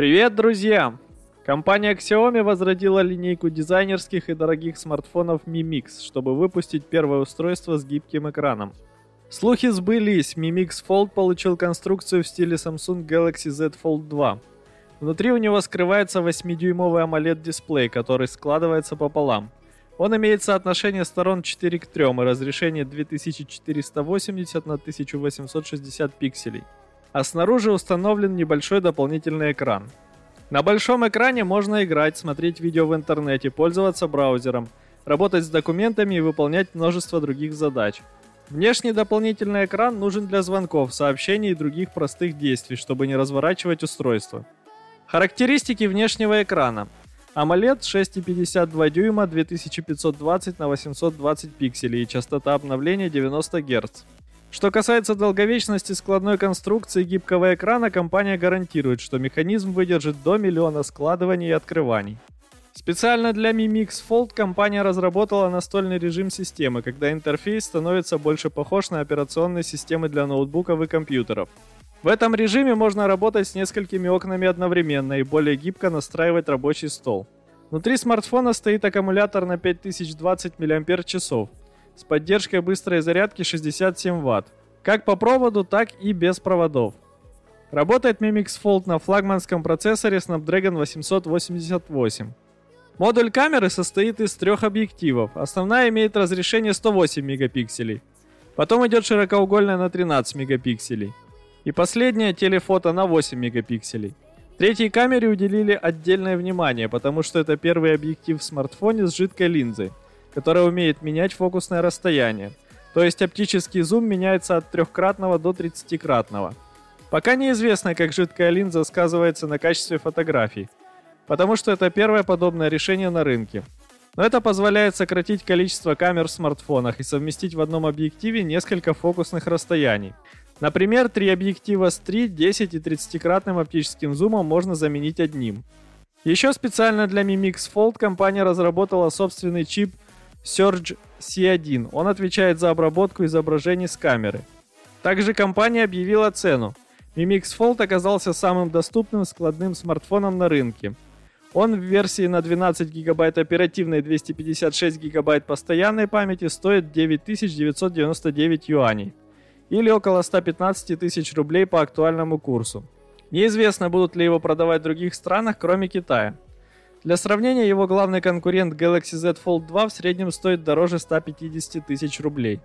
Привет, друзья! Компания Xiaomi возродила линейку дизайнерских и дорогих смартфонов Mi Mix, чтобы выпустить первое устройство с гибким экраном. Слухи сбылись, Mi Mix Fold получил конструкцию в стиле Samsung Galaxy Z Fold 2. Внутри у него скрывается 8-дюймовый AMOLED-дисплей, который складывается пополам. Он имеет соотношение сторон 4 к 3 и разрешение 2480 на 1860 пикселей. А снаружи установлен небольшой дополнительный экран. На большом экране можно играть, смотреть видео в интернете, пользоваться браузером, работать с документами и выполнять множество других задач. Внешний дополнительный экран нужен для звонков, сообщений и других простых действий, чтобы не разворачивать устройство. Характеристики внешнего экрана. AMOLED 6,52 дюйма 2520 на 820 пикселей и частота обновления 90 Гц. Что касается долговечности складной конструкции гибкого экрана, компания гарантирует, что механизм выдержит до миллиона складываний и открываний. Специально для Mi Mix Fold компания разработала настольный режим системы, когда интерфейс становится больше похож на операционные системы для ноутбуков и компьютеров. В этом режиме можно работать с несколькими окнами одновременно и более гибко настраивать рабочий стол. Внутри смартфона стоит аккумулятор на 5020 мАч с поддержкой быстрой зарядки 67 Вт, как по проводу, так и без проводов. Работает Mi Mix Fold на флагманском процессоре Snapdragon 888. Модуль камеры состоит из трех объективов. Основная имеет разрешение 108 мегапикселей. Потом идет широкоугольная на 13 мегапикселей. И последнее телефото на 8 мегапикселей. Третьей камере уделили отдельное внимание, потому что это первый объектив в смартфоне с жидкой линзой, которая умеет менять фокусное расстояние. То есть оптический зум меняется от трехкратного до 30-кратного. Пока неизвестно, как жидкая линза сказывается на качестве фотографий, потому что это первое подобное решение на рынке. Но это позволяет сократить количество камер в смартфонах и совместить в одном объективе несколько фокусных расстояний. Например, три объектива с 3, 10 и 30-кратным оптическим зумом можно заменить одним. Еще специально для Mi Mix Fold компания разработала собственный чип Surge C1. Он отвечает за обработку изображений с камеры. Также компания объявила цену. Mi Mix Fold оказался самым доступным складным смартфоном на рынке. Он в версии на 12 гигабайт оперативной и 256 гигабайт постоянной памяти стоит 9999 юаней или около 115 тысяч рублей по актуальному курсу. Неизвестно, будут ли его продавать в других странах, кроме Китая. Для сравнения, его главный конкурент Galaxy Z Fold 2 в среднем стоит дороже 150 тысяч рублей.